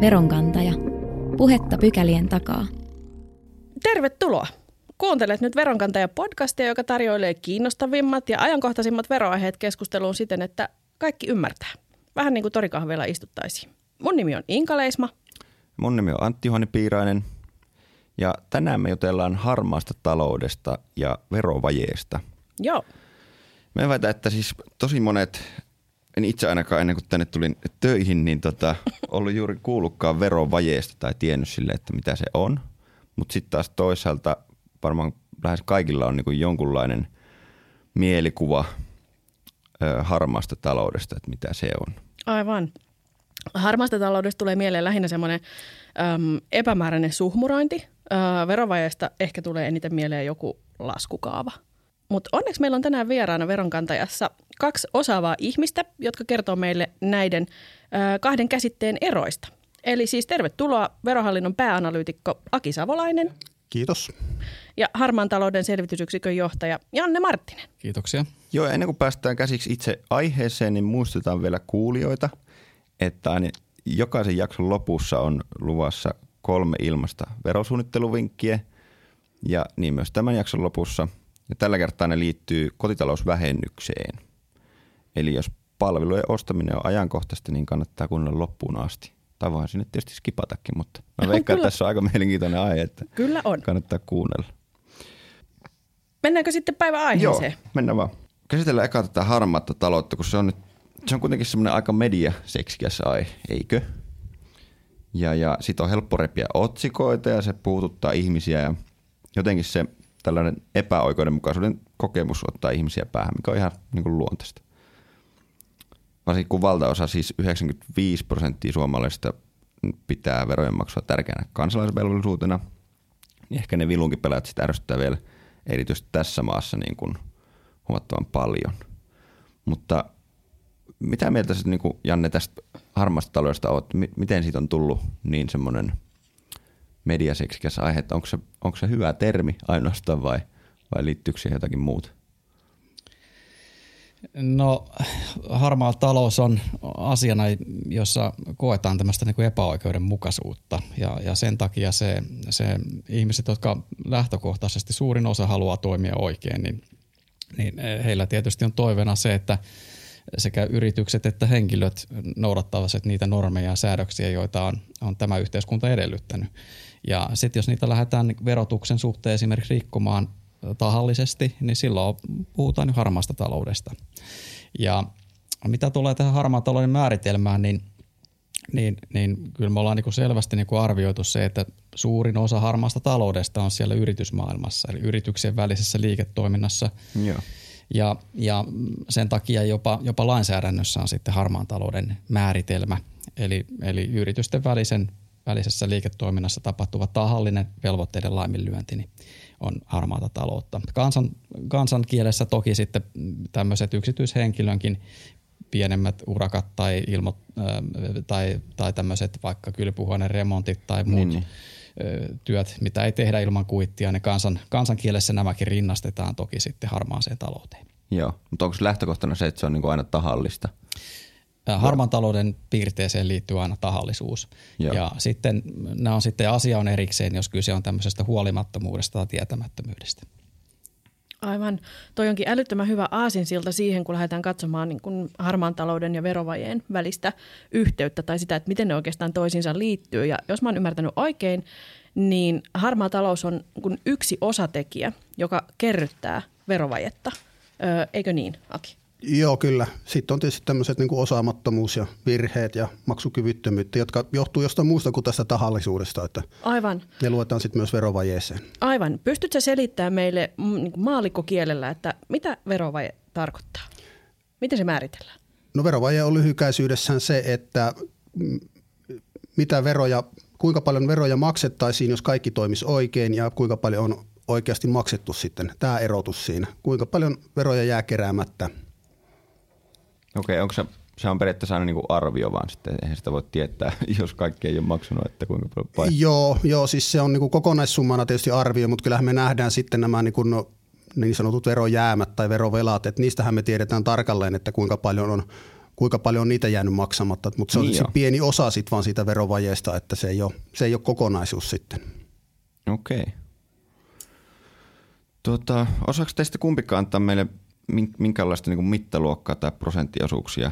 Veronkantaja. Puhetta pykälien takaa. Tervetuloa! Kuuntelet nyt Veronkantaja-podcastia, joka tarjoilee kiinnostavimmat ja ajankohtaisimmat veroaiheet keskusteluun siten, että kaikki ymmärtää. Vähän niin kuin torikahveilla istuttaisiin. Mun nimi on Inka Leisma. Mun nimi on Antti Juhani Piirainen ja tänään me jutellaan harmaasta taloudesta ja verovajeesta. Joo. Me väitän, että siis tosi monet, en itse ainakaan ennen kuin tänne tulin töihin, niin tota, ollut juuri kuullutkaan verovajeesta tai tiennyt sille, että mitä se on. Mutta sitten taas toisaalta varmaan lähes kaikilla on niin jonkunlainen mielikuva ö, harmaasta taloudesta, että mitä se on. Aivan. Harmaasta taloudesta tulee mieleen lähinnä semmoinen äm, epämääräinen suhmurointi. Ö, verovajeesta ehkä tulee eniten mieleen joku laskukaava. Mutta onneksi meillä on tänään vieraana veronkantajassa kaksi osaavaa ihmistä, jotka kertoo meille näiden ö, kahden käsitteen eroista. Eli siis tervetuloa verohallinnon pääanalyytikko Aki Savolainen Kiitos. ja harmaan talouden selvitysyksikön johtaja Janne Marttinen. Kiitoksia. Joo, ennen kuin päästään käsiksi itse aiheeseen, niin muistutan vielä kuulijoita, että aina jokaisen jakson lopussa on luvassa kolme ilmasta verosuunnitteluvinkkiä ja niin myös tämän jakson lopussa. Ja tällä kertaa ne liittyy kotitalousvähennykseen. Eli jos palvelujen ostaminen on ajankohtaista, niin kannattaa kuunnella loppuun asti. Tai voihan sinne tietysti skipatakin, mutta mä veikkaan, että tässä on aika mielenkiintoinen aihe, että Kyllä on. kannattaa kuunnella. Mennäänkö sitten päivän aiheeseen? Joo, mennään vaan. Käsitellään eka tätä harmaata taloutta, kun se on, nyt, se on kuitenkin semmoinen aika mediaseksikäs aihe, eikö? Ja, ja sit on helppo repiä otsikoita ja se puututtaa ihmisiä ja jotenkin se tällainen epäoikeudenmukaisuuden kokemus ottaa ihmisiä päähän, mikä on ihan niin kuin luontaista. Varsinkin kun valtaosa, siis 95 prosenttia suomalaisista pitää verojen maksua tärkeänä kansalaisvelvollisuutena, niin ehkä ne vilunkipelaajat sitä ärsyttää vielä erityisesti tässä maassa niin kuin huomattavan paljon. Mutta mitä mieltä sä, niin Janne tästä harmaasta taloudesta oot? Miten siitä on tullut niin semmoinen mediaseksikäs aihe, onko se, onko se hyvä termi ainoastaan vai, vai liittyykö siihen jotakin muuta? No harmaa talous on asiana, jossa koetaan tämmöistä niin kuin epäoikeudenmukaisuutta ja, ja sen takia se, se ihmiset, jotka lähtökohtaisesti suurin osa haluaa toimia oikein, niin, niin heillä tietysti on toiveena se, että sekä yritykset että henkilöt noudattavat niitä normeja ja säädöksiä, joita on, on tämä yhteiskunta edellyttänyt. Ja sitten jos niitä lähdetään verotuksen suhteen esimerkiksi rikkomaan tahallisesti, niin silloin puhutaan jo harmaasta taloudesta. Ja mitä tulee tähän harmaan talouden määritelmään, niin, niin, niin kyllä me ollaan niin kuin selvästi niin kuin arvioitu se, että suurin osa harmaasta taloudesta on siellä yritysmaailmassa, eli yrityksien välisessä liiketoiminnassa. Joo. Ja, ja sen takia jopa, jopa lainsäädännössä on sitten harmaan talouden määritelmä, eli, eli yritysten välisen, välisessä liiketoiminnassa tapahtuva tahallinen velvoitteiden laiminlyönti niin on harmaata taloutta. Kansan, kansan kielessä toki sitten tämmöiset yksityishenkilönkin pienemmät urakat tai, ilmo, äh, tai, tai tämmöiset vaikka kylpyhuoneen remontit tai muut niin. niin. Työt, mitä ei tehdä ilman kuittia, ne kansan, kansan kielessä nämäkin rinnastetaan toki sitten harmaaseen talouteen. Joo, mutta onko lähtökohtana se, että se on niin kuin aina tahallista? Harmaan talouden piirteeseen liittyy aina tahallisuus. Joo. Ja sitten nämä on sitten asia on erikseen, jos kyse on tämmöisestä huolimattomuudesta tai tietämättömyydestä. Aivan. Toi onkin älyttömän hyvä aasinsilta siihen, kun lähdetään katsomaan niin kuin harmaan talouden ja verovajeen välistä yhteyttä tai sitä, että miten ne oikeastaan toisiinsa liittyy. Ja jos mä oon ymmärtänyt oikein, niin harmaa talous on kuin yksi osatekijä, joka kerryttää verovajetta. Öö, eikö niin, Aki? Joo, kyllä. Sitten on tietysti tämmöiset niin kuin osaamattomuus ja virheet ja maksukyvyttömyyttä, jotka johtuu jostain muusta kuin tästä tahallisuudesta, että Aivan. ne luetaan sitten myös verovajeeseen. Aivan. Pystytkö selittämään meille niin kuin maallikkokielellä, että mitä verovaje tarkoittaa? Miten se määritellään? No verovaje on lyhykäisyydessään se, että mitä veroja, kuinka paljon veroja maksettaisiin, jos kaikki toimisi oikein ja kuinka paljon on oikeasti maksettu sitten. Tämä erotus siinä. Kuinka paljon veroja jää keräämättä. Okei, onko se, se on periaatteessa aina niin kuin arvio vaan sitten, eihän sitä voi tietää, jos kaikki ei ole maksanut, että kuinka paljon vai? Joo, joo, siis se on niin kuin kokonaissummana tietysti arvio, mutta kyllähän me nähdään sitten nämä niin, kuin, no, niin sanotut verojäämät tai verovelat, että niistähän me tiedetään tarkalleen, että kuinka paljon on kuinka paljon on niitä jäänyt maksamatta. Mutta se on Niin joo. pieni osa sitten vaan siitä verovajeesta, että se ei ole, se ei ole kokonaisuus sitten. Okei. Tota, osaako teistä kumpikaan antaa meille minkälaista niin mittaluokkaa tai prosenttiosuuksia?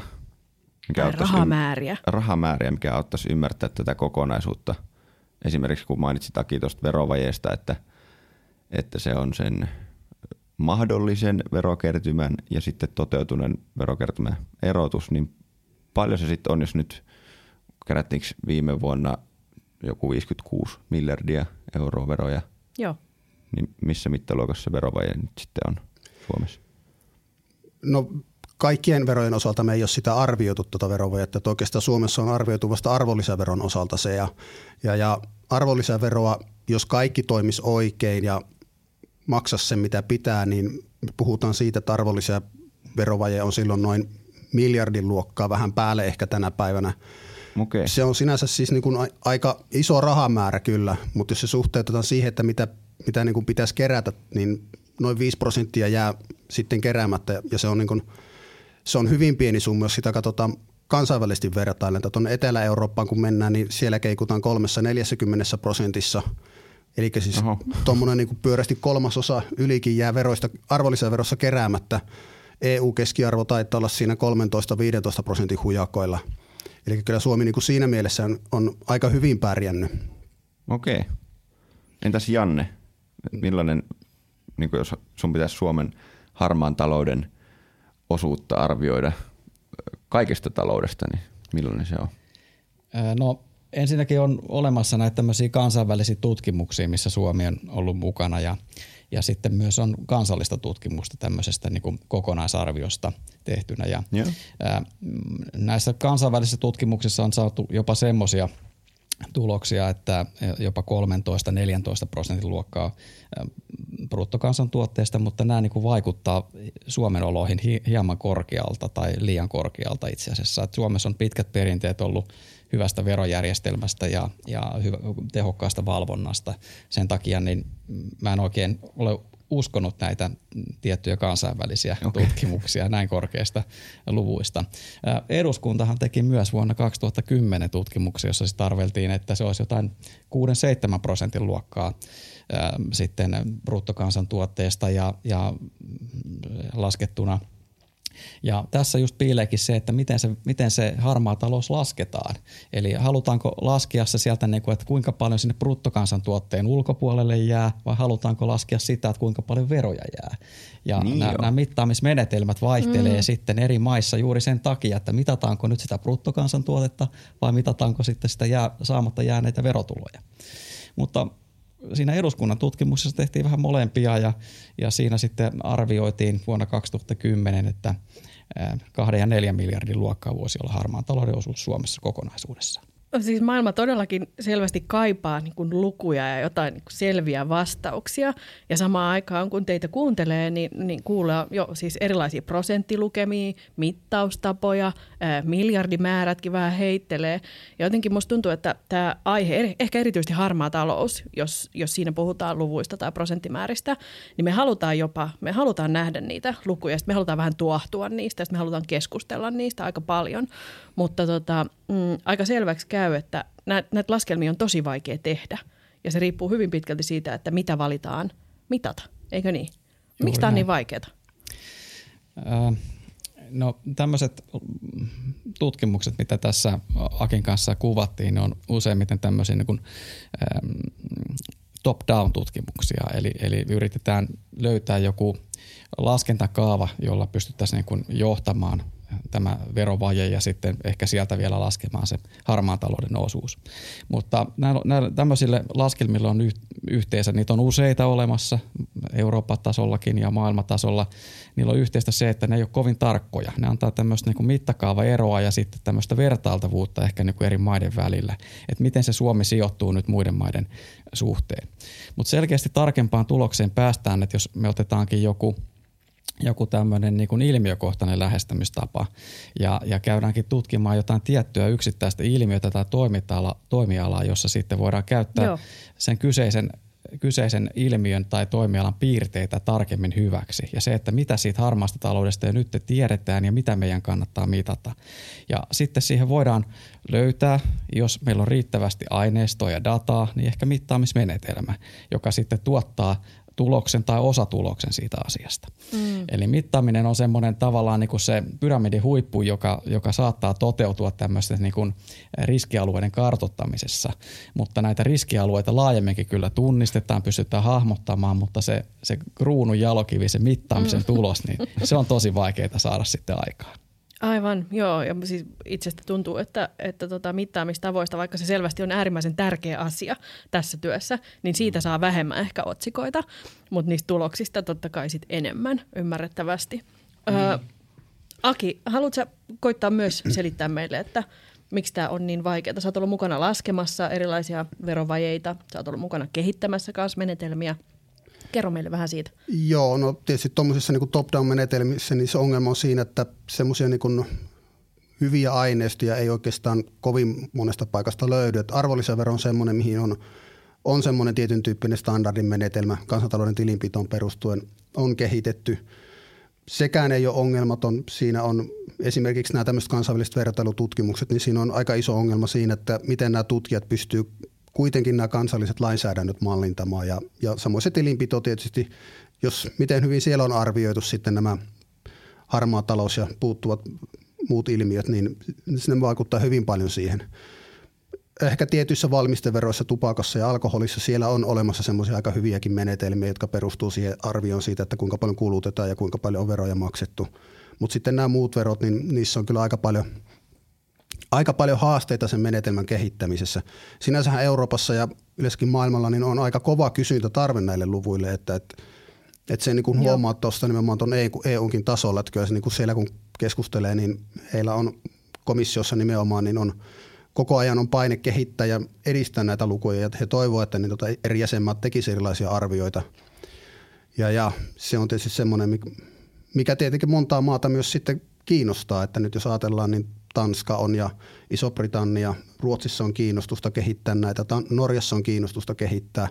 Mikä Tai rahamääriä. Ym- rahamääriä, mikä auttaisi ymmärtää tätä kokonaisuutta. Esimerkiksi kun mainitsit Aki tuosta verovajeesta, että, että se on sen mahdollisen verokertymän ja sitten toteutuneen verokertymän erotus, niin paljon se sitten on, jos nyt kerättiinkö viime vuonna joku 56 miljardia euroa veroja, Joo. niin missä mittaluokassa se verovaje nyt sitten on Suomessa? No kaikkien verojen osalta me ei ole sitä arvioitu tuota verovajetta. Että oikeastaan Suomessa on arvioitu vasta arvonlisäveron osalta se. Ja, ja, ja arvonlisäveroa, jos kaikki toimisi oikein ja maksaisi sen mitä pitää, niin puhutaan siitä, että arvonlisäverovaje on silloin noin miljardin luokkaa vähän päälle ehkä tänä päivänä. Okei. Se on sinänsä siis niin kuin aika iso rahamäärä kyllä, mutta jos se suhteutetaan siihen, että mitä, mitä niin kuin pitäisi kerätä, niin noin 5 prosenttia jää sitten keräämättä ja se on, niin kuin, se on hyvin pieni summa, jos sitä katsotaan kansainvälisesti vertaillen. Tuonne Etelä-Eurooppaan kun mennään, niin siellä keikutaan kolmessa 40 prosentissa. Eli siis tuommoinen niin pyörästi kolmasosa ylikin jää veroista, arvonlisäverossa keräämättä. EU-keskiarvo taitaa olla siinä 13-15 prosentin hujakoilla. Eli kyllä Suomi niin kuin siinä mielessä on, on aika hyvin pärjännyt. Okei. Entäs Janne? Millainen, niin jos sun pitäisi Suomen harmaan talouden osuutta arvioida kaikesta taloudesta, niin millainen se on? No ensinnäkin on olemassa näitä tämmöisiä kansainvälisiä tutkimuksia, missä Suomi on ollut mukana ja, ja sitten myös on kansallista tutkimusta tämmöisestä niin kuin kokonaisarviosta tehtynä. Ja, Joo. ää, näissä kansainvälisissä tutkimuksissa on saatu jopa semmoisia tuloksia, että jopa 13-14 prosentin luokkaa ää, bruttokansantuotteesta, mutta nämä niin kuin vaikuttaa Suomen oloihin hi- hieman korkealta tai liian korkealta itse asiassa. Et Suomessa on pitkät perinteet ollut hyvästä verojärjestelmästä ja, ja hyvä, tehokkaasta valvonnasta. Sen takia niin mä en oikein ole uskonut näitä tiettyjä kansainvälisiä okay. tutkimuksia näin korkeista luvuista. Eduskuntahan teki myös vuonna 2010 tutkimuksia, jossa sitten arveltiin, että se olisi jotain 6-7 prosentin luokkaa sitten bruttokansantuotteesta ja, ja laskettuna – ja tässä just piileekin se, että miten se, miten se harmaa talous lasketaan. Eli halutaanko laskea se sieltä, niin kuin, että kuinka paljon sinne bruttokansantuotteen ulkopuolelle jää, vai halutaanko laskea sitä, että kuinka paljon veroja jää. Ja Niin nämä, nämä mittaamismenetelmät vaihtelee mm. sitten eri maissa juuri sen takia, että mitataanko nyt sitä bruttokansantuotetta vai mitataanko sitten sitä jää, saamatta jääneitä verotuloja. Mutta siinä eduskunnan tutkimuksessa tehtiin vähän molempia ja, ja siinä sitten arvioitiin vuonna 2010, että ää, kahden ja neljän miljardin luokkaa voisi olla harmaan talouden osuus Suomessa kokonaisuudessaan. Siis maailma todellakin selvästi kaipaa niin kuin lukuja ja jotain niin kuin selviä vastauksia. Ja samaan aikaan, kun teitä kuuntelee, niin, niin kuulee jo siis erilaisia prosenttilukemia, mittaustapoja, ää, miljardimäärätkin vähän heittelee. Ja jotenkin musta tuntuu, että tämä aihe, ehkä erityisesti harmaa talous, jos, jos siinä puhutaan luvuista tai prosenttimääristä, niin me halutaan jopa, me halutaan nähdä niitä lukuja, sitten me halutaan vähän tuahtua niistä, sitten me halutaan keskustella niistä aika paljon. Mutta tota, mm, aika selväksi käy, että näitä, näitä laskelmia on tosi vaikea tehdä. Ja se riippuu hyvin pitkälti siitä, että mitä valitaan mitata, eikö niin? Miksi tämä on niin vaikeaa? No tämmöiset tutkimukset, mitä tässä Akin kanssa kuvattiin, ne on useimmiten tämmöisiä niin kuin, äm, top-down tutkimuksia. Eli, eli yritetään löytää joku laskentakaava, jolla pystyttäisiin niin kuin johtamaan tämä verovaje ja sitten ehkä sieltä vielä laskemaan se harmaan talouden osuus. Mutta näillä, tämmöisille laskelmilla on yh, yhteensä, niitä on useita olemassa Euroopan tasollakin ja maailmatasolla. Niillä on yhteistä se, että ne ei ole kovin tarkkoja. Ne antaa tämmöistä niin mittakaavaeroa ja sitten tämmöistä vertailtavuutta ehkä niin kuin eri maiden välillä, että miten se Suomi sijoittuu nyt muiden maiden suhteen. Mutta selkeästi tarkempaan tulokseen päästään, että jos me otetaankin joku joku tämmöinen niin kuin ilmiökohtainen lähestymistapa ja, ja käydäänkin tutkimaan jotain tiettyä yksittäistä ilmiötä tai toimiala, toimialaa, jossa sitten voidaan käyttää Joo. sen kyseisen kyseisen ilmiön tai toimialan piirteitä tarkemmin hyväksi ja se, että mitä siitä harmaasta taloudesta jo nyt tiedetään ja mitä meidän kannattaa mitata. Ja sitten siihen voidaan löytää, jos meillä on riittävästi aineistoa ja dataa, niin ehkä mittaamismenetelmä, joka sitten tuottaa tuloksen tai osatuloksen siitä asiasta. Mm. Eli mittaaminen on semmoinen tavallaan niin kuin se pyramidin huippu, joka, joka saattaa toteutua tämmöisten niin kuin riskialueiden kartottamisessa. Mutta näitä riskialueita laajemminkin kyllä tunnistetaan, pystytään hahmottamaan, mutta se, se kruunun jalokivi, se mittaamisen mm. tulos, niin se on tosi vaikeaa saada sitten aikaan. Aivan, joo. Ja siis itsestä tuntuu, että, että tota mittaamistavoista, vaikka se selvästi on äärimmäisen tärkeä asia tässä työssä, niin siitä saa vähemmän ehkä otsikoita, mutta niistä tuloksista totta kai sit enemmän ymmärrettävästi. Mm. Öö, Aki, haluatko koittaa myös selittää meille, että miksi tämä on niin vaikeaa? Sä oot ollut mukana laskemassa erilaisia verovajeita, sä oot ollut mukana kehittämässä kanssa menetelmiä – Kerro meille vähän siitä. Joo, no tietysti tuommoisissa niin top-down-menetelmissä niin se ongelma on siinä, että semmoisia niin hyviä aineistoja ei oikeastaan kovin monesta paikasta löydy. Että arvonlisävero on semmoinen, mihin on, on semmoinen tietyn tyyppinen standardin menetelmä kansantalouden tilinpitoon perustuen on kehitetty. Sekään ei ole ongelmaton. Siinä on esimerkiksi nämä tämmöiset kansainväliset vertailututkimukset, niin siinä on aika iso ongelma siinä, että miten nämä tutkijat pystyvät kuitenkin nämä kansalliset lainsäädännöt mallintamaan. Ja, ja samoin se tilinpito tietysti, jos miten hyvin siellä on arvioitu sitten nämä harmaa talous ja puuttuvat muut ilmiöt, niin ne vaikuttaa hyvin paljon siihen. Ehkä tietyissä valmisteveroissa, tupakassa ja alkoholissa siellä on olemassa semmoisia aika hyviäkin menetelmiä, jotka perustuu siihen arvioon siitä, että kuinka paljon kulutetaan ja kuinka paljon on veroja maksettu. Mutta sitten nämä muut verot, niin niissä on kyllä aika paljon – aika paljon haasteita sen menetelmän kehittämisessä. Sinänsähän Euroopassa ja yleensäkin maailmalla niin on aika kova kysyntä tarve näille luvuille, että, että, että se niin kuin huomaa tuosta nimenomaan tuon EUnkin tasolla, että kyllä se niin kuin siellä kun keskustelee, niin heillä on komissiossa nimenomaan niin on koko ajan on paine kehittää ja edistää näitä lukuja ja he toivovat, että niin tota eri jäsenmaat tekisivät erilaisia arvioita. Ja, ja se on tietysti semmoinen, mikä tietenkin montaa maata myös sitten kiinnostaa, että nyt jos ajatellaan, niin Tanska on ja Iso-Britannia, Ruotsissa on kiinnostusta kehittää näitä, Norjassa on kiinnostusta kehittää.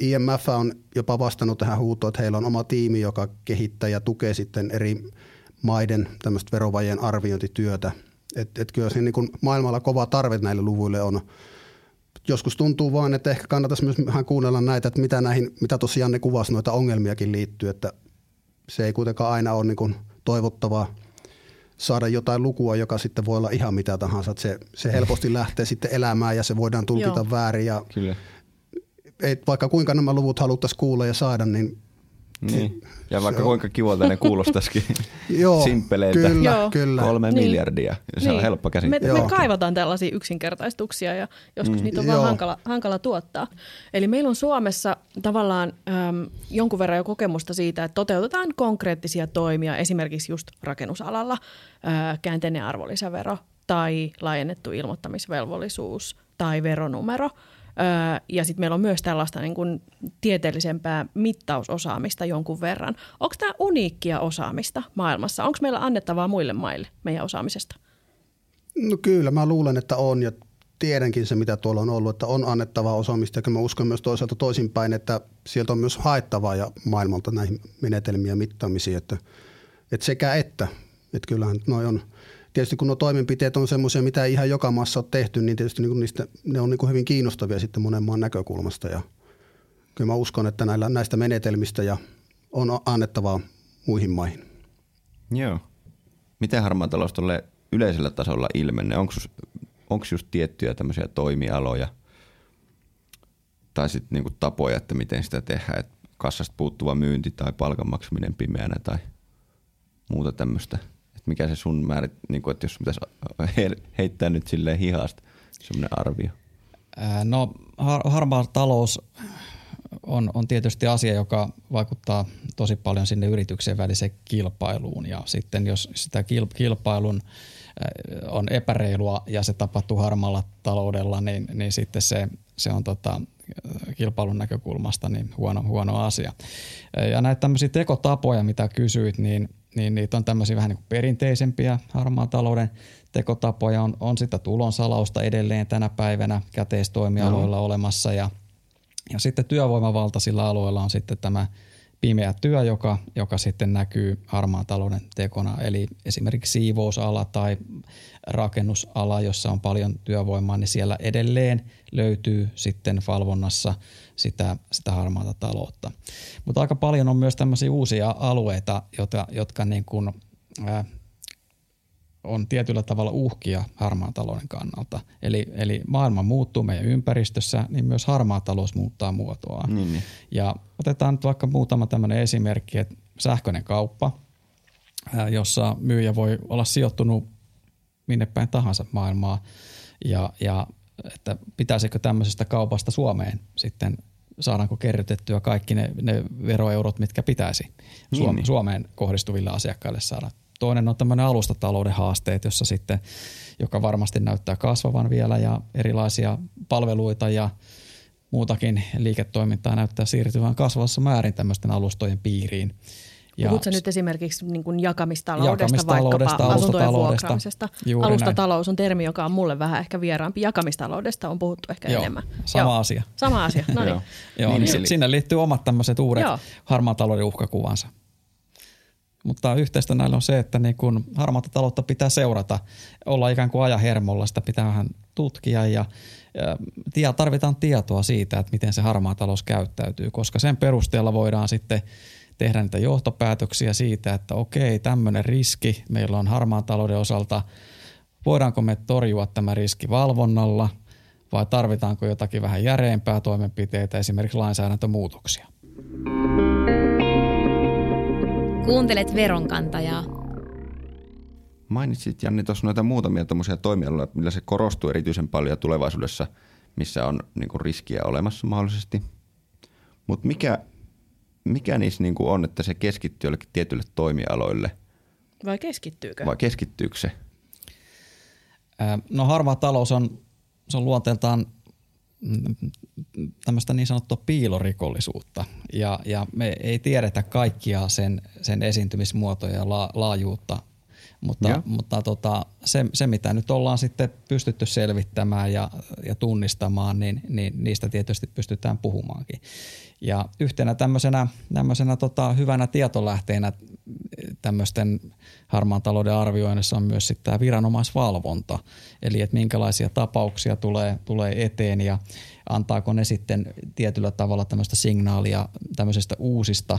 IMF on jopa vastannut tähän huutoon, että heillä on oma tiimi, joka kehittää ja tukee sitten eri maiden tämmöistä verovajien arviointityötä. Et, et kyllä se niin maailmalla kova tarve näille luvuille on. Joskus tuntuu vain, että ehkä kannattaisi myös vähän kuunnella näitä, että mitä, näihin, mitä tosiaan ne kuvasi noita ongelmiakin liittyy, että se ei kuitenkaan aina ole niin kuin toivottavaa – saada jotain lukua, joka sitten voi olla ihan mitä tahansa. Että se, se helposti lähtee sitten elämään ja se voidaan tulkita Joo. väärin. Ja Kyllä. Et vaikka kuinka nämä luvut haluttaisiin kuulla ja saada, niin niin. Ja vaikka on... kuinka kivalta ne kuulostaisikin Joo, simppeleiltä. Kyllä, Joo. kyllä. Kolme niin. miljardia. Se niin. on helppo käsittää. Me, me kaivataan tällaisia yksinkertaistuksia ja joskus mm. niitä on vaan hankala, hankala tuottaa. Eli meillä on Suomessa tavallaan äm, jonkun verran jo kokemusta siitä, että toteutetaan konkreettisia toimia esimerkiksi just rakennusalalla, ää, käänteinen arvonlisävero tai laajennettu ilmoittamisvelvollisuus tai veronumero – ja sitten meillä on myös tällaista niin kuin tieteellisempää mittausosaamista jonkun verran. Onko tämä uniikkia osaamista maailmassa? Onko meillä annettavaa muille maille meidän osaamisesta? No kyllä, mä luulen, että on ja tiedänkin se, mitä tuolla on ollut, että on annettavaa osaamista. Ja mä uskon myös toisaalta toisinpäin, että sieltä on myös haettavaa ja maailmalta näihin menetelmiä mittaamisiin, että, että sekä että. Että kyllähän noi on – tietysti kun nuo toimenpiteet on semmoisia, mitä ei ihan joka maassa ole tehty, niin tietysti niin niistä, ne on niin hyvin kiinnostavia sitten monen maan näkökulmasta. Ja kyllä mä uskon, että näillä, näistä menetelmistä ja on annettavaa muihin maihin. Joo. Miten harmaa talous tuolle yleisellä tasolla ilmenee? Onko just tiettyjä tämmöisiä toimialoja tai sitten niinku tapoja, että miten sitä tehdään, että kassasta puuttuva myynti tai palkan maksaminen pimeänä tai muuta tämmöistä – mikä se sun määrit, niin kuin, että jos pitäisi heittää nyt silleen hihasta semmoinen arvio? No har- harmaa talous on, on tietysti asia, joka vaikuttaa tosi paljon sinne yrityksen väliseen kilpailuun ja sitten jos sitä kilpailun on epäreilua ja se tapahtuu harmaalla taloudella, niin, niin sitten se, se on tota, kilpailun näkökulmasta niin huono, huono asia. Ja näitä tämmöisiä tekotapoja, mitä kysyit, niin – niin niitä on tämmöisiä vähän niin kuin perinteisempiä harmaan talouden tekotapoja. On, on sitä tulonsalausta edelleen tänä päivänä käteistoimialoilla no. olemassa ja Ja sitten työvoimavaltaisilla alueilla on sitten tämä pimeä työ, joka, joka sitten näkyy harmaan talouden tekona. Eli esimerkiksi siivousala tai rakennusala, jossa on paljon työvoimaa, niin siellä edelleen löytyy sitten valvonnassa sitä, sitä harmaata taloutta. Mutta aika paljon on myös tämmöisiä uusia alueita, jotka, jotka niin kuin, ää, on tietyllä tavalla uhkia harmaan talouden kannalta. Eli, eli maailma muuttuu meidän ympäristössä, niin myös harmaa talous muuttaa muotoa. Niin, niin. Ja otetaan nyt vaikka muutama tämmöinen esimerkki, että sähköinen kauppa, jossa myyjä voi olla sijoittunut minne päin tahansa maailmaa ja, ja että pitäisikö tämmöisestä kaupasta Suomeen sitten saadaanko kerrytettyä kaikki ne, ne veroeurot, mitkä pitäisi Suom- niin. Suomeen kohdistuville asiakkaille saada Toinen on tämmöinen alustatalouden haasteet, jossa sitten, joka varmasti näyttää kasvavan vielä ja erilaisia palveluita ja muutakin liiketoimintaa näyttää siirtyvän kasvavassa määrin tämmöisten alustojen piiriin. Ja Puhutko nyt esimerkiksi niin kuin jakamistaloudesta, jakamistaloudesta vaikkapa asuntojen vuokraamisesta? Alustatalous on termi, joka on mulle vähän ehkä vieraampi. Jakamistaloudesta on puhuttu ehkä Joo, enemmän. sama Joo. asia. Sama asia, no niin. Joo, niin, niin, sinne liittyy omat tämmöiset uudet harmaan talouden uhkakuvansa. Mutta yhteistä näillä on se, että niin kun harmaata taloutta pitää seurata, olla ikään kuin ajahermolla, sitä pitää vähän tutkia ja, ja tarvitaan tietoa siitä, että miten se harmaa talous käyttäytyy, koska sen perusteella voidaan sitten tehdä niitä johtopäätöksiä siitä, että okei, tämmöinen riski meillä on harmaan talouden osalta, voidaanko me torjua tämä riski valvonnalla vai tarvitaanko jotakin vähän järeempää toimenpiteitä, esimerkiksi lainsäädäntömuutoksia. Kuuntelet veronkantajaa. Mainitsit Janni tuossa noita muutamia tuommoisia toimialoja, millä se korostuu erityisen paljon tulevaisuudessa, missä on niin kuin riskiä olemassa mahdollisesti. Mutta mikä, mikä niissä niin kuin on, että se keskittyy jollekin tietyille toimialoille? Vai keskittyykö? Vai keskittyykö se? No harmaa talous on, se on luonteeltaan tämmöistä niin sanottua piilorikollisuutta. Ja, ja me ei tiedetä kaikkia sen, sen esiintymismuotoja ja la, laajuutta, mutta, mutta tota, se, se, mitä nyt ollaan sitten pystytty selvittämään ja, ja tunnistamaan, niin, niin niistä tietysti pystytään puhumaankin. Ja yhtenä tämmöisenä, tämmöisenä tota, hyvänä tietolähteenä tämmöisten harmaan talouden arvioinnissa on myös sitten tämä viranomaisvalvonta, eli että minkälaisia tapauksia tulee, tulee eteen ja antaako ne sitten tietyllä tavalla tämmöistä signaalia tämmöisestä uusista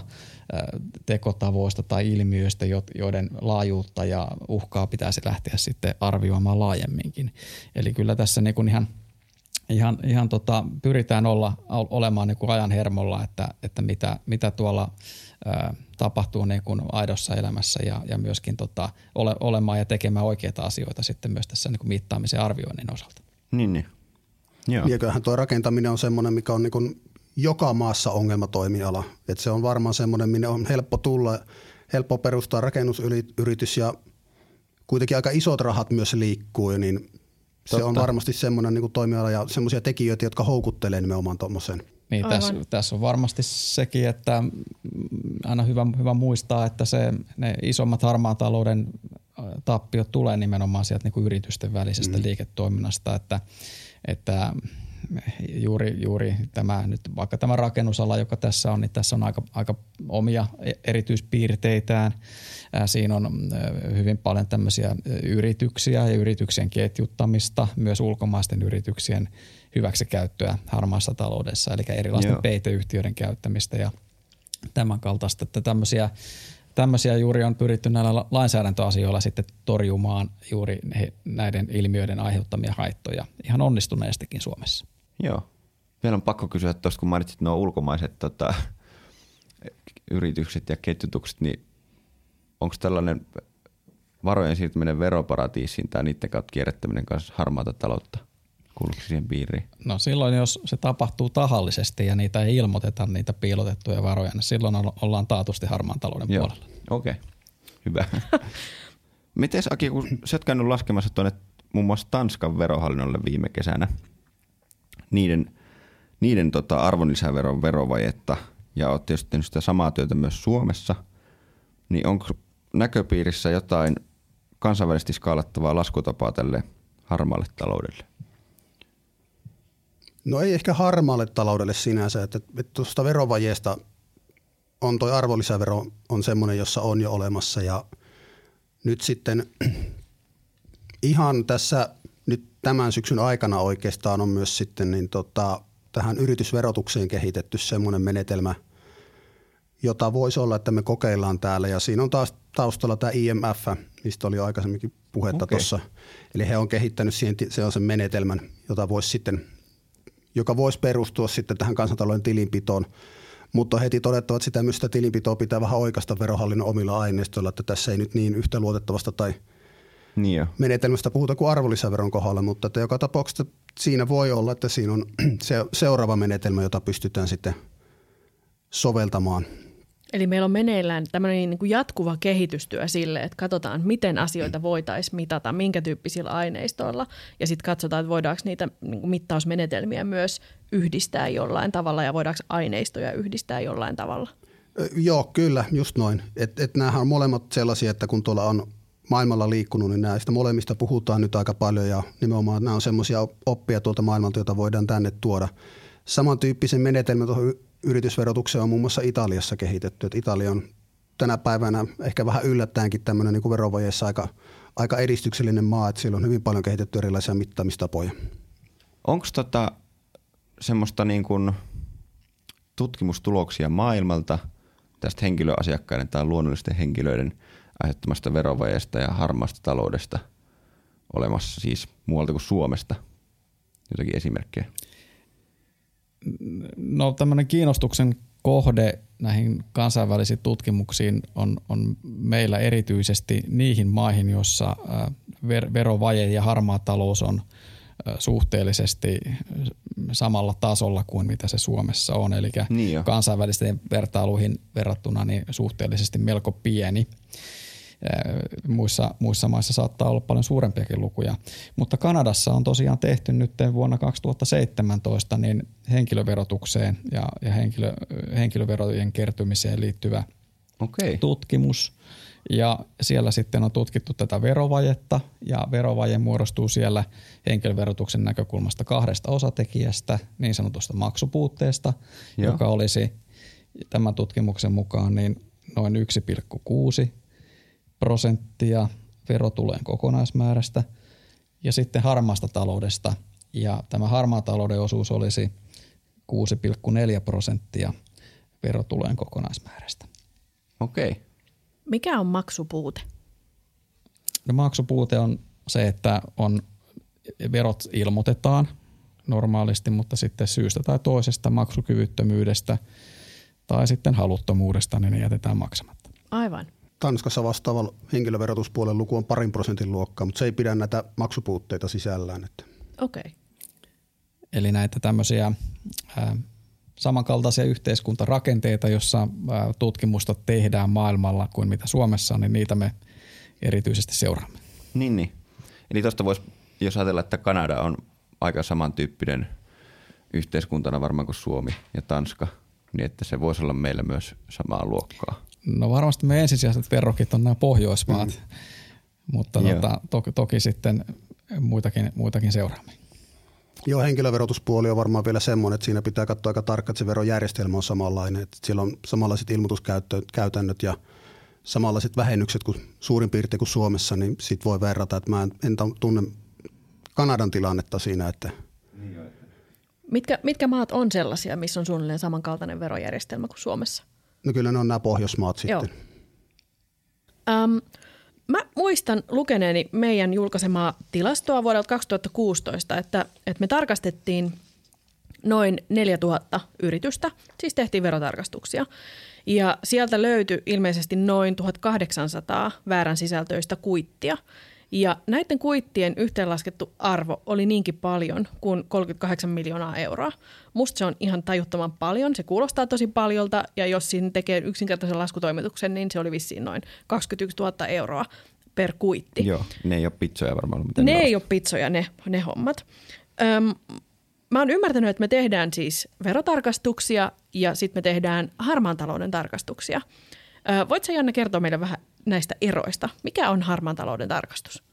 tekotavoista tai ilmiöistä, joiden laajuutta ja uhkaa pitäisi lähteä sitten arvioimaan laajemminkin. Eli kyllä tässä niin kuin ihan – ihan, ihan tota, pyritään olla, olemaan niin kuin ajan hermolla, että, että mitä, mitä tuolla tapahtuu niin kuin aidossa elämässä ja, ja myöskin tota, ole, olemaan ja tekemään oikeita asioita sitten myös tässä niin kuin mittaamisen arvioinnin osalta. Niin, niin. Joo. Ja tuo rakentaminen on semmoinen, mikä on niin joka maassa ongelmatoimiala. että se on varmaan semmoinen, minne on helppo tulla, helppo perustaa rakennusyritys ja kuitenkin aika isot rahat myös liikkuu, niin Totta. Se on varmasti semmoinen niin toimiala ja semmoisia tekijöitä, jotka houkuttelee nimenomaan tuommoisen. Niin, tässä, tässä on varmasti sekin, että aina hyvä, hyvä muistaa, että se, ne isommat harmaan talouden tappiot tulee nimenomaan sieltä niin kuin yritysten välisestä mm. liiketoiminnasta, että, että juuri, juuri tämä, nyt vaikka tämä rakennusala, joka tässä on, niin tässä on aika, aika omia e-, erityispiirteitään. Siinä on hyvin paljon tämmöisiä yrityksiä ja yrityksien ketjuttamista, myös ulkomaisten yrityksien hyväksikäyttöä harmaassa taloudessa, eli erilaisten Joo. peiteyhtiöiden käyttämistä ja tämän kaltaista, että tämmöisiä tämmöisiä juuri on pyritty näillä lainsäädäntöasioilla sitten torjumaan juuri näiden ilmiöiden aiheuttamia haittoja ihan onnistuneestikin Suomessa. Joo. Vielä on pakko kysyä tuosta, kun mainitsit nuo ulkomaiset tota, yritykset ja ketjutukset, niin onko tällainen varojen siirtyminen veroparatiisiin tai niiden kautta kierrättäminen kanssa harmaata taloutta? Kuuluuko siihen piiriin? No silloin, jos se tapahtuu tahallisesti ja niitä ei ilmoiteta, niitä piilotettuja varoja, niin silloin ollaan taatusti harmaan talouden Joo. puolella. Okei, okay. hyvä. Miten Aki, kun sä oot käynyt laskemassa tuonne muun muassa Tanskan verohallinnolle viime kesänä – niiden, niiden tota arvonlisäveron verovajetta ja olet tietysti tehnyt sitä samaa työtä myös Suomessa, niin onko näköpiirissä jotain kansainvälisesti skaalattavaa laskutapaa tälle harmaalle taloudelle? No ei ehkä harmaalle taloudelle sinänsä, että, että tuosta verovajeesta on tuo arvonlisävero on semmoinen, jossa on jo olemassa ja nyt sitten ihan tässä nyt tämän syksyn aikana oikeastaan on myös sitten niin tota, tähän yritysverotukseen kehitetty semmoinen menetelmä, jota voisi olla, että me kokeillaan täällä. Ja siinä on taas taustalla tämä IMF, mistä oli aikaisemminkin puhetta okay. tuossa. Eli he on kehittänyt siihen sellaisen menetelmän, jota voisi sitten, joka voisi perustua sitten tähän kansantalouden tilinpitoon. Mutta heti todettavat, sitä myös sitä tilinpitoa pitää vähän oikasta verohallinnon omilla aineistoilla, että tässä ei nyt niin yhtä luotettavasta tai – niin jo. menetelmästä puhuta kuin arvonlisäveron kohdalla, mutta että joka tapauksessa siinä voi olla, että siinä on se, seuraava menetelmä, jota pystytään sitten soveltamaan. Eli meillä on meneillään tämmöinen niin kuin jatkuva kehitystyö sille, että katsotaan, miten asioita voitaisiin mitata, minkä tyyppisillä aineistoilla, ja sitten katsotaan, että voidaanko niitä niin kuin mittausmenetelmiä myös yhdistää jollain tavalla, ja voidaanko aineistoja yhdistää jollain tavalla. Joo, kyllä, just noin. Et, et nämähän on molemmat sellaisia, että kun tuolla on maailmalla liikkunut, niin näistä molemmista puhutaan nyt aika paljon ja nimenomaan nämä on semmoisia oppia tuolta maailmalta, joita voidaan tänne tuoda. Samantyyppisen menetelmän tuohon yritysverotukseen on muun muassa Italiassa kehitetty. Että Italia on tänä päivänä ehkä vähän yllättäenkin tämmöinen niin verovajeessa aika, aika edistyksellinen maa, että siellä on hyvin paljon kehitetty erilaisia mittaamistapoja. Onko tota semmoista niin kuin tutkimustuloksia maailmalta tästä henkilöasiakkaiden tai luonnollisten henkilöiden – aiheuttamasta verovajeesta ja harmaasta taloudesta olemassa siis muualta kuin Suomesta? Jotakin esimerkkejä. No tämmöinen kiinnostuksen kohde näihin kansainvälisiin tutkimuksiin on, on meillä erityisesti niihin maihin, joissa ver, verovaje ja harmaa talous on suhteellisesti samalla tasolla kuin mitä se Suomessa on. Eli niin kansainvälisten vertailuihin verrattuna niin suhteellisesti melko pieni. Muissa, muissa maissa saattaa olla paljon suurempiakin lukuja. Mutta Kanadassa on tosiaan tehty nyt vuonna 2017 niin henkilöverotukseen ja, ja henkilö, henkilöverojen kertymiseen liittyvä okay. tutkimus. Ja siellä sitten on tutkittu tätä verovajetta ja verovaje muodostuu siellä henkilöverotuksen näkökulmasta kahdesta osatekijästä, niin sanotusta maksupuutteesta, Joo. joka olisi tämän tutkimuksen mukaan niin noin 1,6 prosenttia verotulojen kokonaismäärästä ja sitten harmaasta taloudesta. Ja tämä harmaa talouden osuus olisi 6,4 prosenttia verotulojen kokonaismäärästä. Okei. Mikä on maksupuute? No maksupuute on se, että on verot ilmoitetaan normaalisti, mutta sitten syystä tai toisesta maksukyvyttömyydestä tai sitten haluttomuudesta, niin ne jätetään maksamatta. Aivan. Tanskassa vastaava henkilöverotuspuolen luku on parin prosentin luokkaa, mutta se ei pidä näitä maksupuutteita sisällään. Okei. Okay. Eli näitä tämmöisiä ää, samankaltaisia yhteiskuntarakenteita, jossa ää, tutkimusta tehdään maailmalla kuin mitä Suomessa on, niin niitä me erityisesti seuraamme. Niin, niin. Eli tuosta voisi, jos ajatella, että Kanada on aika samantyyppinen yhteiskuntana varmaan kuin Suomi ja Tanska, niin että se voisi olla meillä myös samaa luokkaa. No varmasti me ensisijaiset verrokit on nämä Pohjoismaat, mm. mutta tota, toki, toki sitten muitakin, muitakin seuraamme. Joo, henkilöverotuspuoli on varmaan vielä semmoinen, että siinä pitää katsoa aika tarkkaan, että se verojärjestelmä on samanlainen. Että siellä on samanlaiset ilmoituskäytännöt ja samanlaiset vähennykset kuin suurin piirtein kuin Suomessa, niin sit voi verrata. Että mä en, en tunne Kanadan tilannetta siinä, että Mitkä, mitkä maat on sellaisia, missä on suunnilleen samankaltainen verojärjestelmä kuin Suomessa? No kyllä ne on nämä Pohjoismaat sitten. Joo. Um, mä muistan lukeneeni meidän julkaisemaa tilastoa vuodelta 2016, että, että me tarkastettiin noin 4000 yritystä, siis tehtiin verotarkastuksia. Ja sieltä löytyi ilmeisesti noin 1800 väärän sisältöistä kuittia – ja näiden kuittien yhteenlaskettu arvo oli niinkin paljon kuin 38 miljoonaa euroa. Musta se on ihan tajuttoman paljon, se kuulostaa tosi paljolta ja jos siinä tekee yksinkertaisen laskutoimituksen, niin se oli vissiin noin 21 000 euroa per kuitti. Joo, ne ei ole pizzoja varmaan. Ne ei ole pizzoja ne, ne hommat. Öm, mä oon ymmärtänyt, että me tehdään siis verotarkastuksia ja sitten me tehdään harmaan talouden tarkastuksia. Voitko Janne kertoa meille vähän näistä eroista? Mikä on harmaan talouden tarkastus?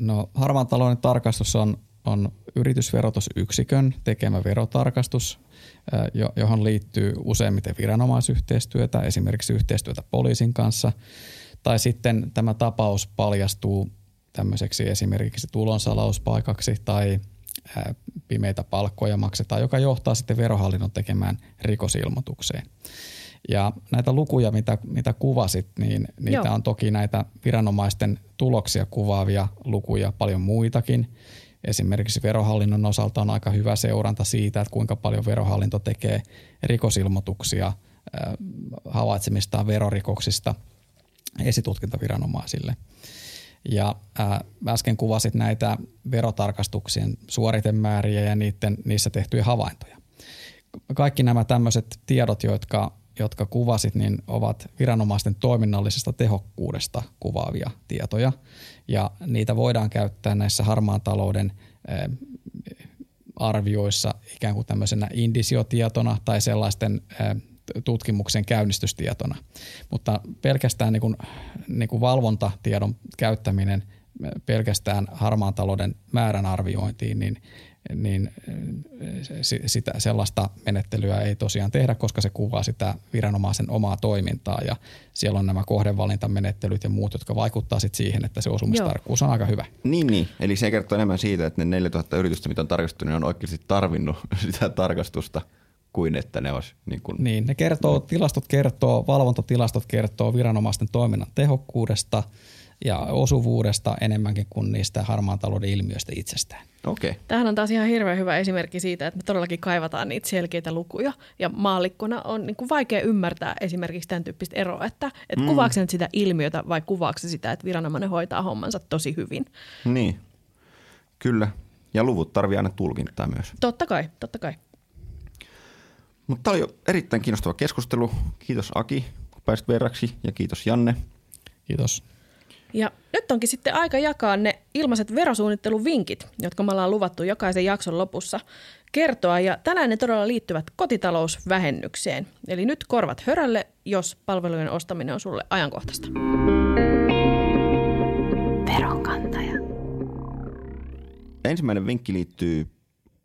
No harmaan talouden tarkastus on on yritysverotusyksikön tekemä verotarkastus, johon liittyy useimmiten viranomaisyhteistyötä, esimerkiksi yhteistyötä poliisin kanssa, tai sitten tämä tapaus paljastuu tämmöiseksi esimerkiksi tulonsalauspaikaksi tai pimeitä palkkoja maksetaan, joka johtaa sitten verohallinnon tekemään rikosilmoitukseen. Ja näitä lukuja, mitä, mitä kuvasit, niin niitä Joo. on toki näitä viranomaisten tuloksia kuvaavia lukuja paljon muitakin. Esimerkiksi verohallinnon osalta on aika hyvä seuranta siitä, että kuinka paljon verohallinto tekee rikosilmoituksia havaitsemistaan verorikoksista esitutkintaviranomaisille. Ja ää, äsken kuvasit näitä verotarkastuksien suoritemääriä ja niiden, niissä tehtyjä havaintoja. Kaikki nämä tämmöiset tiedot, jotka jotka kuvasit, niin ovat viranomaisten toiminnallisesta tehokkuudesta kuvaavia tietoja. Ja niitä voidaan käyttää näissä harmaan talouden eh, arvioissa ikään kuin tämmöisenä indisiotietona tai sellaisten eh, tutkimuksen käynnistystietona. Mutta pelkästään niin kuin, niin kuin valvontatiedon käyttäminen eh, pelkästään harmaan talouden määrän arviointiin, niin niin sitä, sellaista menettelyä ei tosiaan tehdä, koska se kuvaa sitä viranomaisen omaa toimintaa ja siellä on nämä kohdevalintamenettelyt ja muut, jotka vaikuttaa sitten siihen, että se osumistarkkuus on aika hyvä. Niin, niin. Eli se kertoo enemmän siitä, että ne 4000 yritystä, mitä on tarkastettu, niin on oikeasti tarvinnut sitä tarkastusta kuin että ne olisi niin kuin... Niin, ne kertoo, tilastot kertoo, valvontatilastot kertoo viranomaisten toiminnan tehokkuudesta – ja osuvuudesta enemmänkin kuin niistä harmaan talouden ilmiöistä itsestään. Okei. Okay. Tämähän on taas ihan hirveän hyvä esimerkki siitä, että me todellakin kaivataan niitä selkeitä lukuja. Ja maallikkona on niin kuin vaikea ymmärtää esimerkiksi tämän tyyppistä eroa, että, että mm. kuvaako se sitä ilmiötä vai kuvaako sitä, että viranomainen hoitaa hommansa tosi hyvin. Niin, kyllä. Ja luvut tarvii aina tulkintaa myös. Totta kai, totta kai. Mutta tämä oli jo erittäin kiinnostava keskustelu. Kiitos Aki, kun pääsit verraksi ja kiitos Janne. Kiitos. Ja nyt onkin sitten aika jakaa ne ilmaiset verosuunnitteluvinkit, jotka me ollaan luvattu jokaisen jakson lopussa kertoa. Ja tänään ne todella liittyvät kotitalousvähennykseen. Eli nyt korvat hörälle, jos palvelujen ostaminen on sulle ajankohtaista. Veronkantaja. Ensimmäinen vinkki liittyy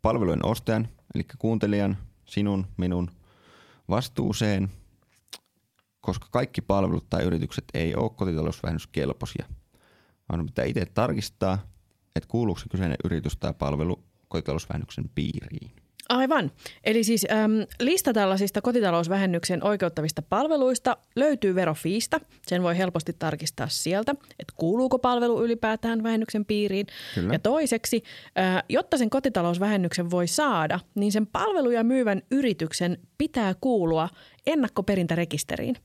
palvelujen ostajan, eli kuuntelijan, sinun, minun vastuuseen – koska kaikki palvelut tai yritykset ei ole kotitalousvähennyskelpoisia, vaan pitää itse tarkistaa, että kuuluuko se kyseinen yritys tai palvelu kotitalousvähennyksen piiriin. Aivan. Eli siis äm, lista tällaisista kotitalousvähennyksen oikeuttavista palveluista löytyy verofiista. Sen voi helposti tarkistaa sieltä, että kuuluuko palvelu ylipäätään vähennyksen piiriin. Kyllä. Ja toiseksi, äh, jotta sen kotitalousvähennyksen voi saada, niin sen palveluja myyvän yrityksen pitää kuulua ennakkoperintärekisteriin.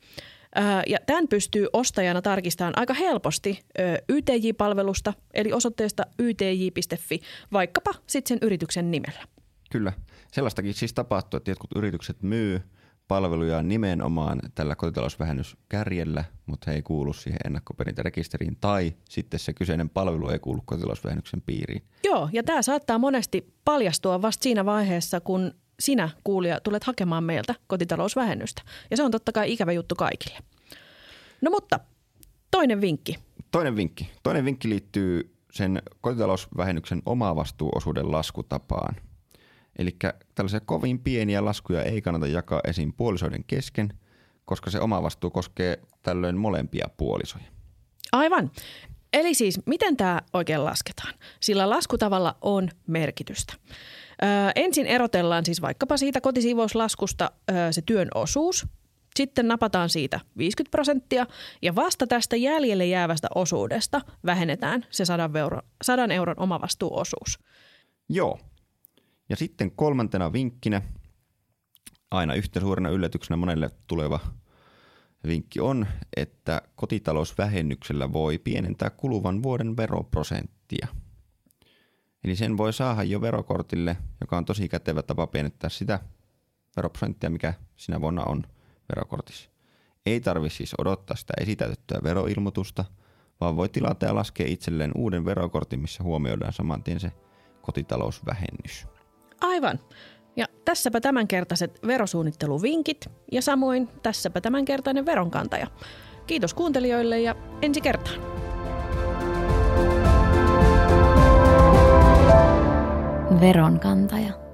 Äh, ja tämän pystyy ostajana tarkistamaan aika helposti äh, YTJ-palvelusta, eli osoitteesta ytj.fi, vaikkapa sitten sen yrityksen nimellä. Kyllä. Sellaistakin siis tapahtuu, että jotkut yritykset myy palveluja nimenomaan tällä kotitalousvähennyskärjellä, mutta he ei kuulu siihen ennakkoperintärekisteriin tai sitten se kyseinen palvelu ei kuulu kotitalousvähennyksen piiriin. Joo, ja tämä saattaa monesti paljastua vasta siinä vaiheessa, kun sinä kuulija tulet hakemaan meiltä kotitalousvähennystä. Ja se on totta kai ikävä juttu kaikille. No mutta toinen vinkki. Toinen vinkki. Toinen vinkki liittyy sen kotitalousvähennyksen omavastuuosuuden laskutapaan. Eli tällaisia kovin pieniä laskuja ei kannata jakaa esiin puolisoiden kesken, koska se oma vastuu koskee tällöin molempia puolisoja. Aivan. Eli siis miten tämä oikein lasketaan? Sillä laskutavalla on merkitystä. Öö, ensin erotellaan siis vaikkapa siitä kotisiivouslaskusta öö, se työn osuus. Sitten napataan siitä 50 prosenttia ja vasta tästä jäljelle jäävästä osuudesta vähennetään se 100 euron, 100 euron omavastuuosuus. Joo, ja sitten kolmantena vinkkinä, aina yhtä suurena yllätyksenä monelle tuleva vinkki on, että kotitalousvähennyksellä voi pienentää kuluvan vuoden veroprosenttia. Eli sen voi saada jo verokortille, joka on tosi kätevä tapa pienentää sitä veroprosenttia, mikä sinä vuonna on verokortissa. Ei tarvi siis odottaa sitä esitäytettyä veroilmoitusta, vaan voi tilata ja laskea itselleen uuden verokortin, missä huomioidaan saman tien se kotitalousvähennys. Aivan. Ja tässäpä tämänkertaiset verosuunnitteluvinkit ja samoin tässäpä tämänkertainen veronkantaja. Kiitos kuuntelijoille ja ensi kertaan. Veronkantaja.